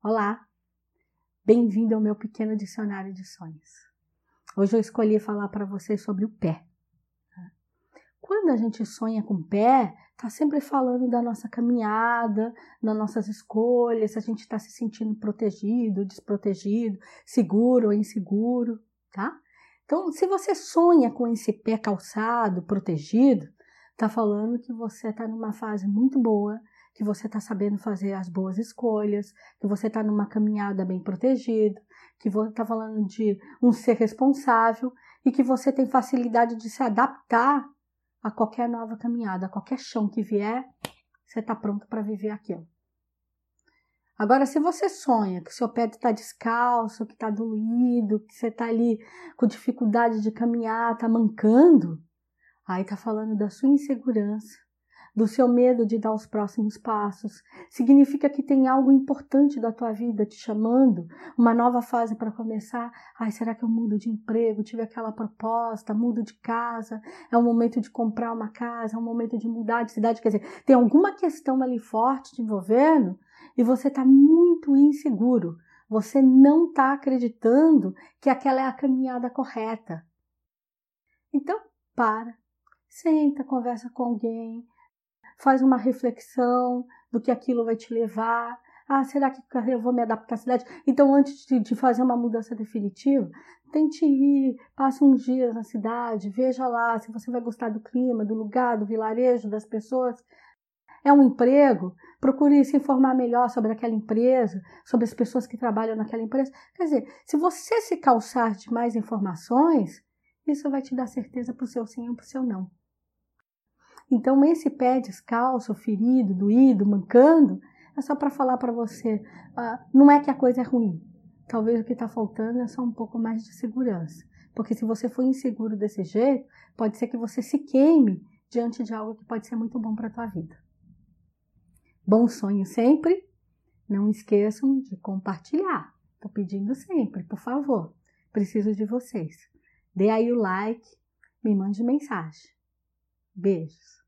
Olá, bem-vindo ao meu pequeno dicionário de sonhos. Hoje eu escolhi falar para vocês sobre o pé. Quando a gente sonha com o pé, tá sempre falando da nossa caminhada, das nossas escolhas, se a gente está se sentindo protegido, desprotegido, seguro ou inseguro, tá? Então, se você sonha com esse pé calçado, protegido, tá falando que você está numa fase muito boa que você está sabendo fazer as boas escolhas, que você está numa caminhada bem protegido, que você está falando de um ser responsável e que você tem facilidade de se adaptar a qualquer nova caminhada, a qualquer chão que vier, você está pronto para viver aquilo. Agora, se você sonha que seu pé está descalço, que está doído, que você está ali com dificuldade de caminhar, está mancando, aí está falando da sua insegurança, do seu medo de dar os próximos passos. Significa que tem algo importante da tua vida te chamando, uma nova fase para começar. Ai, será que eu mudo de emprego? Tive aquela proposta, mudo de casa, é o momento de comprar uma casa, é o momento de mudar de cidade. Quer dizer, tem alguma questão ali forte te envolvendo e você está muito inseguro. Você não está acreditando que aquela é a caminhada correta. Então, para, senta, conversa com alguém, faz uma reflexão do que aquilo vai te levar. Ah, será que eu vou me adaptar à cidade? Então, antes de, de fazer uma mudança definitiva, tente ir, passe uns dias na cidade, veja lá se você vai gostar do clima, do lugar, do vilarejo, das pessoas. É um emprego? Procure se informar melhor sobre aquela empresa, sobre as pessoas que trabalham naquela empresa. Quer dizer, se você se calçar de mais informações, isso vai te dar certeza para o seu sim e para o seu não. Então, esse pé descalço, ferido, doído, mancando, é só para falar para você, uh, não é que a coisa é ruim. Talvez o que está faltando é só um pouco mais de segurança. Porque se você for inseguro desse jeito, pode ser que você se queime diante de algo que pode ser muito bom para a tua vida. Bom sonho sempre. Não esqueçam de compartilhar. Estou pedindo sempre, por favor. Preciso de vocês. Dê aí o like, me mande mensagem. Beijos.